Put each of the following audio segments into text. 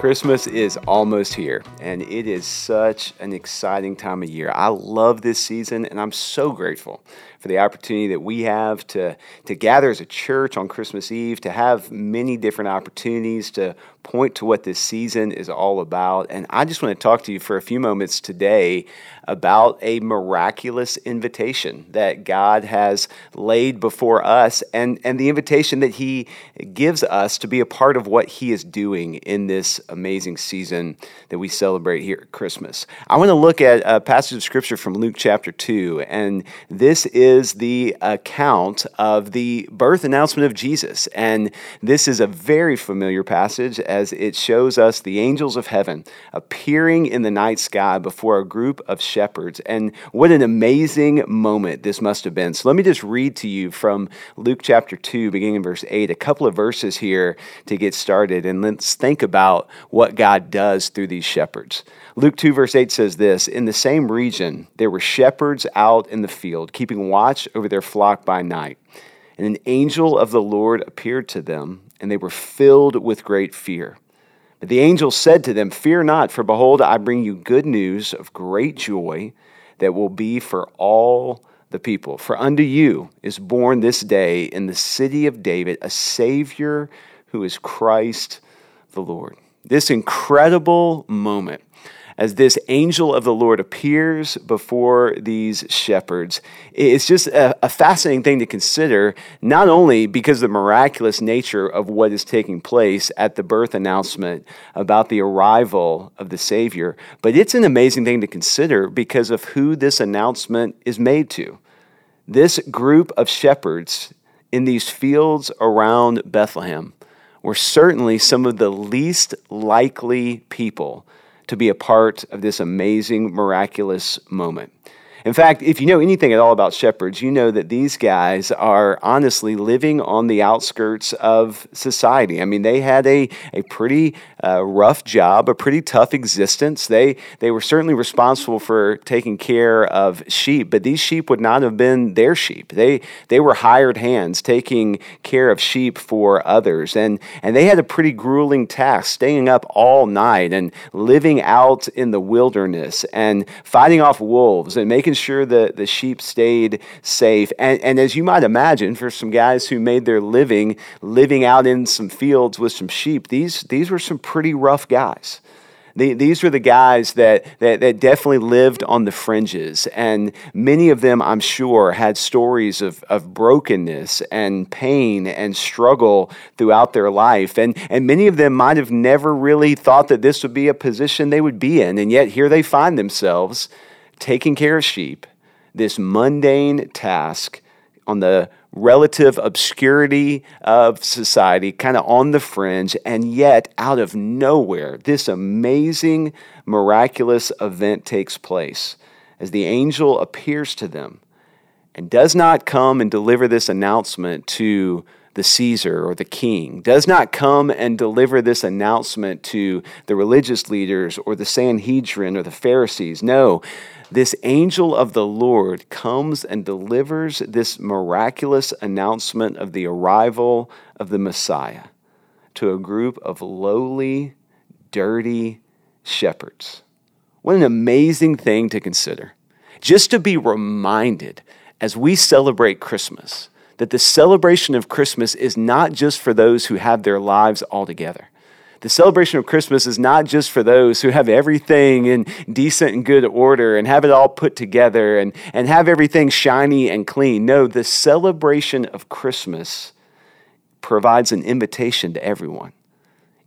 Christmas is almost here, and it is such an exciting time of year. I love this season, and I'm so grateful for the opportunity that we have to, to gather as a church on Christmas Eve, to have many different opportunities to point to what this season is all about. And I just want to talk to you for a few moments today about a miraculous invitation that God has laid before us and, and the invitation that He gives us to be a part of what He is doing in this amazing season that we celebrate here at Christmas. I want to look at a passage of Scripture from Luke chapter 2, and this is the account of the birth announcement of Jesus. And this is a very familiar passage as it shows us the angels of heaven appearing in the night sky before a group of shepherds. And what an amazing moment this must have been. So let me just read to you from Luke chapter 2, beginning in verse 8, a couple of verses here to get started. And let's think about what God does through these shepherds. Luke 2, verse 8 says this In the same region, there were shepherds out in the field, keeping watch over their flock by night. And an angel of the Lord appeared to them, and they were filled with great fear. But the angel said to them, Fear not, for behold, I bring you good news of great joy that will be for all the people. For unto you is born this day in the city of David a Savior who is Christ the Lord. This incredible moment as this angel of the Lord appears before these shepherds. It's just a, a, fascinating thing to consider, not only because of the miraculous nature of what is taking place at the birth announcement about the arrival of the Savior, but it's an amazing thing to consider because of who this announcement is made to. This group of shepherds in these fields around Bethlehem were certainly some of the least likely people to be a part of this amazing, miraculous moment. In fact, if you know anything at all about shepherds, you know that these guys are honestly living on the outskirts of society. I mean, they had a, a pretty uh, rough job, a pretty tough existence. They, they were certainly responsible for taking care of sheep, but these sheep would not have been their sheep. They, they were hired hands taking care of sheep for others. And, and they had a pretty grueling task, staying up all night and living out in the wilderness and fighting off wolves and making making sure that the sheep stayed safe. And, and as you might imagine, for some guys who made their living living out in some fields with some sheep, these, these were some pretty rough guys. these were the guys that, that, that, definitely lived on the fringes. And many of them, I'm sure, had stories of, of brokenness and pain and struggle throughout their life. And, and many of them might have never really thought that this would be a position they would be in. And yet here they find themselves taking care of sheep, this mundane task on the relative obscurity of society, kind of on the fringe, and yet out of nowhere, this amazing, miraculous event takes place as the angel appears to them and does not come and deliver this announcement to the Caesar or the king, does not come and deliver this announcement to the religious leaders or the Sanhedrin or the Pharisees. No, this angel of the Lord comes and delivers this miraculous announcement of the arrival of the Messiah to a group of lowly, dirty shepherds. What an amazing thing to consider. Just to be reminded as we celebrate Christmas that the celebration of Christmas is not just for those who have their lives all together the celebration of Christmas is not just for those who have everything in decent and good order and have it all put together and, and have everything shiny and clean. No, the celebration of Christmas provides an invitation to everyone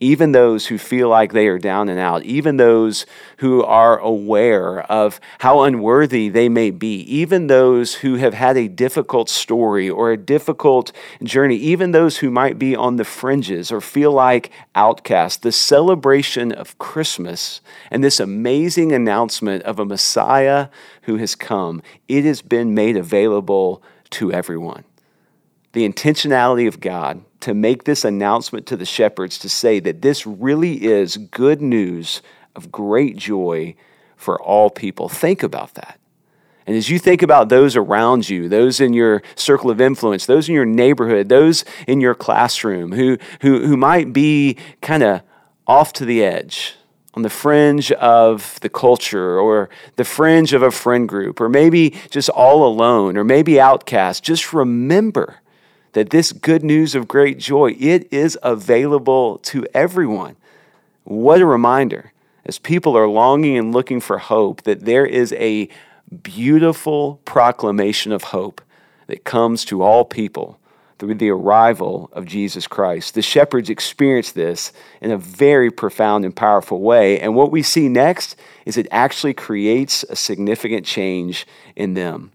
even those who feel like they are down and out, even those who are aware of how unworthy they may be, even those who have had a difficult story or a difficult journey, even those who might be on the fringes or feel like outcasts, the celebration of Christmas and this amazing announcement of a Messiah who has come, it has been made available to everyone. The intentionality of God to make this announcement to the shepherds to say that this really is good news of great joy for all people. Think about that. And as you think about those around you, those in your circle of influence, those in your neighborhood, those in your classroom who, who, who might be kind of off to the edge, on the fringe of the culture or the fringe of a friend group, or maybe just all alone, or maybe outcast, just remember that this good news of great joy, it is available to everyone. What a reminder as people are longing and looking for hope that there is a beautiful proclamation of hope that comes to all people through the arrival of Jesus Christ. The shepherds experienced this in a very profound and powerful way. And what we see next is it actually creates a significant change in them.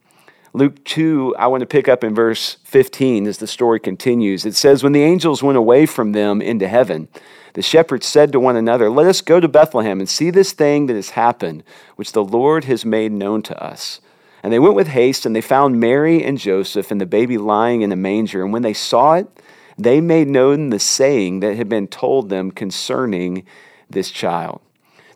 Luke 2, I want to pick up in verse 15 as the story continues. It says, When the angels went away from them into heaven, the shepherds said to one another, Let us go to Bethlehem and see this thing that has happened, which the Lord has made known to us. And they went with haste, and they found Mary and Joseph and the baby lying in a manger. And when they saw it, they made known the saying that had been told them concerning this child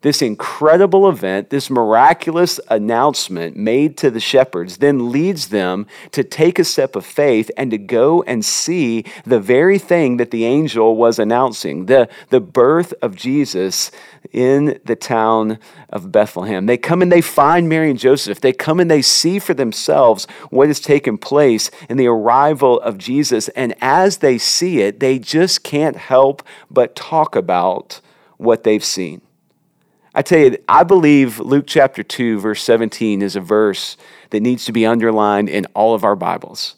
this incredible event, this miraculous announcement made to the shepherds, then leads them to take a step of faith and to go and see the very thing that the angel was announcing the, the birth of Jesus in the town of Bethlehem. They come and they find Mary and Joseph. They come and they see for themselves what has taken place in the arrival of Jesus. And as they see it, they just can't help but talk about what they've seen. I tell you, I believe Luke chapter 2, verse 17 is a verse that needs to be underlined in all of our Bibles.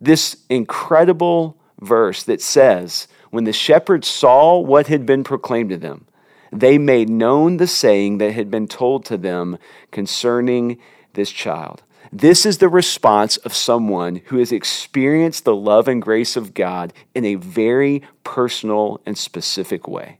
This incredible verse that says, When the shepherds saw what had been proclaimed to them, they made known the saying that had been told to them concerning this child. This is the response of someone who has experienced the love and grace of God in a very personal and specific way.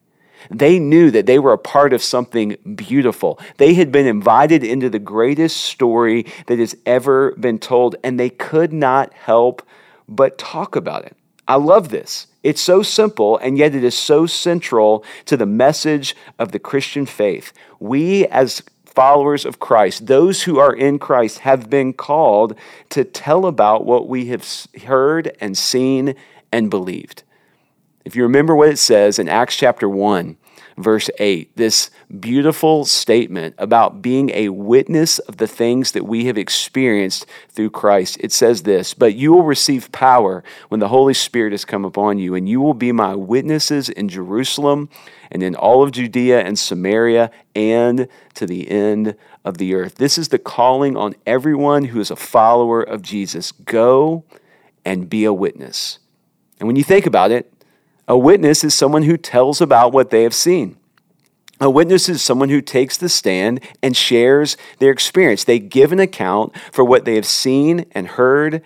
They knew that they were a part of something beautiful. They had been invited into the greatest story that has ever been told, and they could not help but talk about it. I love this. It's so simple, and yet it is so central to the message of the Christian faith. We, as followers of Christ, those who are in Christ, have been called to tell about what we have heard and seen and believed. If you remember what it says in Acts chapter 1, verse 8, this beautiful statement about being a witness of the things that we have experienced through Christ. It says this But you will receive power when the Holy Spirit has come upon you, and you will be my witnesses in Jerusalem and in all of Judea and Samaria and to the end of the earth. This is the calling on everyone who is a follower of Jesus. Go and be a witness. And when you think about it, a witness is someone who tells about what they have seen. A witness is someone who takes the stand and shares their experience. They give an account for what they have seen and heard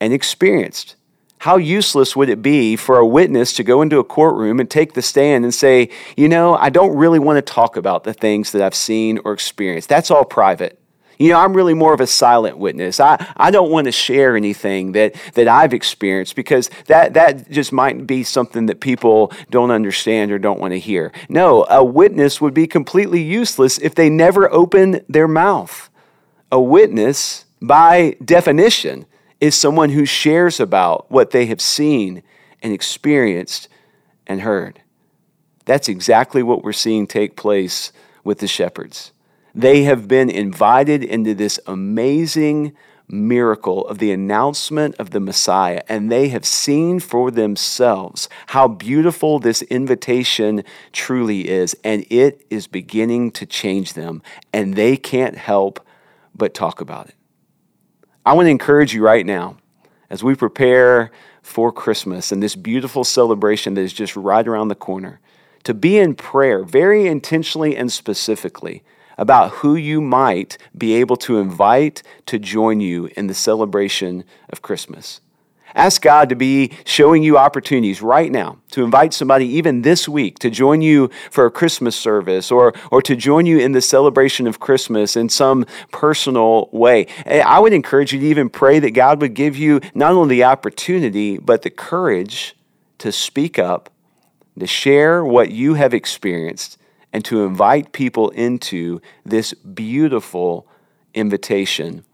and experienced. How useless would it be for a witness to go into a courtroom and take the stand and say, you know, I don't really want to talk about the things that I've seen or experienced. That's all private. You know, I'm really more of a silent witness. I, I don't want to share anything that, that I've experienced because that, that just might be something that people don't understand or don't want to hear. No, a witness would be completely useless if they never open their mouth. A witness, by definition, is someone who shares about what they have seen and experienced and heard. That's exactly what we're seeing take place with the shepherds. They have been invited into this amazing miracle of the announcement of the Messiah, and they have seen for themselves how beautiful this invitation truly is, and it is beginning to change them, and they can't help but talk about it. I want to encourage you right now as we prepare for Christmas and this beautiful celebration that is just right around the corner to be in prayer very intentionally and specifically about who you might be able to invite to join you in the celebration of Christmas. Ask God to be showing you opportunities right now to invite somebody, even this week, to join you for a Christmas service or, or to join you in the celebration of Christmas in some personal way. I would encourage you to even pray that God would give you not only the opportunity, but the courage to speak up, to share what you have experienced, and to invite people into this beautiful invitation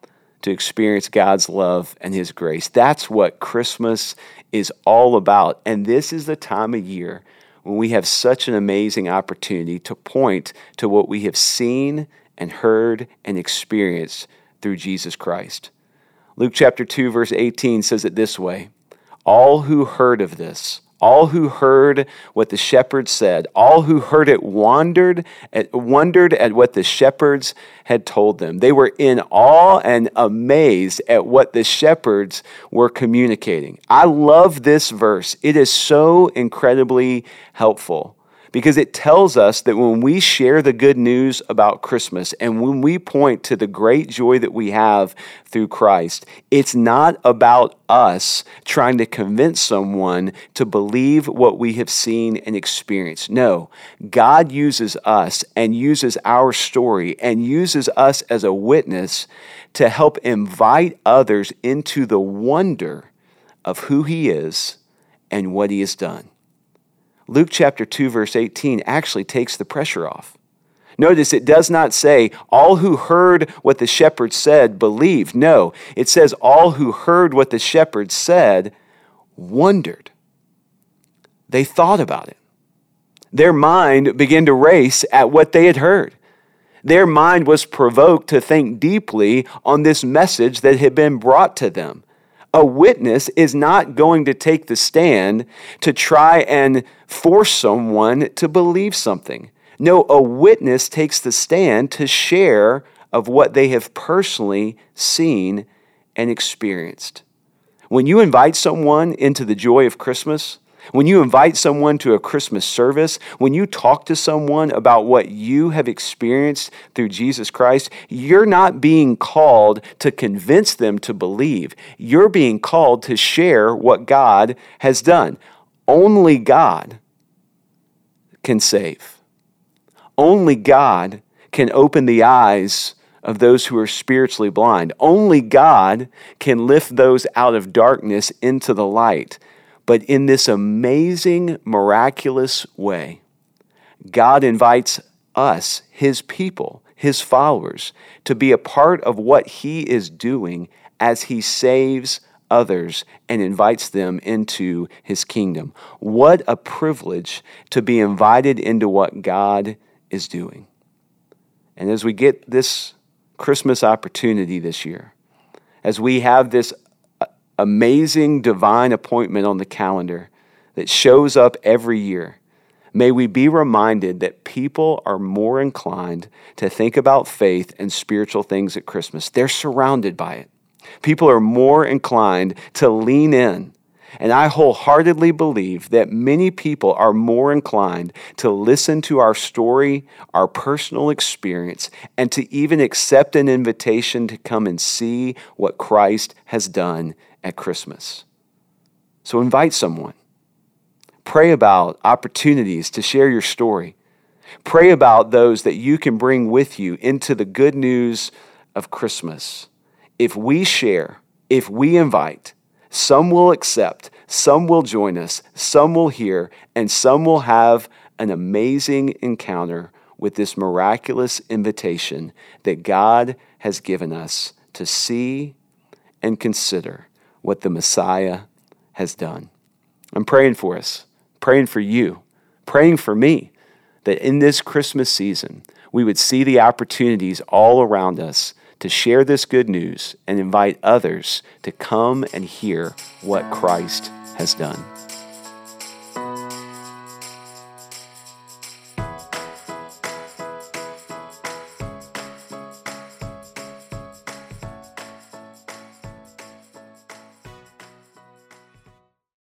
to experience God's love and His grace. That's what Christmas is all about. And this is the time of year when we have such an amazing opportunity to point to what we have seen and heard and experienced through Jesus Christ. Luke chapter 2 verse 18 says it this way: All who heard of this all who heard what the shepherds said, all who heard it wondered at, eh, wondered at what the shepherds had told them. They were in awe and amazed at what the shepherds were communicating. I love this verse. It is so incredibly helpful because it tells us that when we share the good news about Christmas and when we point to the great joy that we have through Christ, it's not about us trying to convince someone to believe what we have seen and experienced. No, God uses us and uses our story and uses us as a witness to help invite others into the wonder of who He is and what He has done. Luke chapter 2, verse 18 actually takes the pressure off. Notice it does not say, all who heard what the shepherds said believed. No, it says, all who heard what the shepherds said wondered. They thought about it. Their mind began to race at what they had heard. Their mind was provoked to think deeply on this message that had been brought to them. A witness is not going to take the stand to try and force someone to believe something. No, a witness takes the stand to share of what they have personally seen and experienced. When you invite someone into the joy of Christmas, when you invite someone to a Christmas service, when you talk to someone about what you have experienced through Jesus Christ, you're not being called to convince them to believe. You're being called to share what God has done. Only God can save. Only God can open the eyes of those who are spiritually blind. Only God can lift those out of darkness into the light. But in this amazing, miraculous way, God invites us, His people, His followers, to be a part of what He is doing as He saves others and invites them into His kingdom. What a privilege to be invited into what God is doing. And as we get this Christmas opportunity this year, as we have this amazing divine appointment on the calendar that shows up every year, may we be reminded that people are more inclined to think about faith and spiritual things at Christmas. They're surrounded by it. People are more inclined to lean in. And I wholeheartedly believe that many people are more inclined to listen to our story, our personal experience, and to even accept an invitation to come and see what Christ has done at Christmas. So invite someone. Pray about opportunities to share your story. Pray about those that you can bring with you into the good news of Christmas. If we share, if we invite, some will accept, some will join us, some will hear, and some will have an amazing encounter with this miraculous invitation that God has given us to see and consider what the Messiah has done. I'm praying for us, praying for you, praying for me that in this Christmas season, we would see the opportunities all around us to share this good news and invite others to come and hear what Christ has done.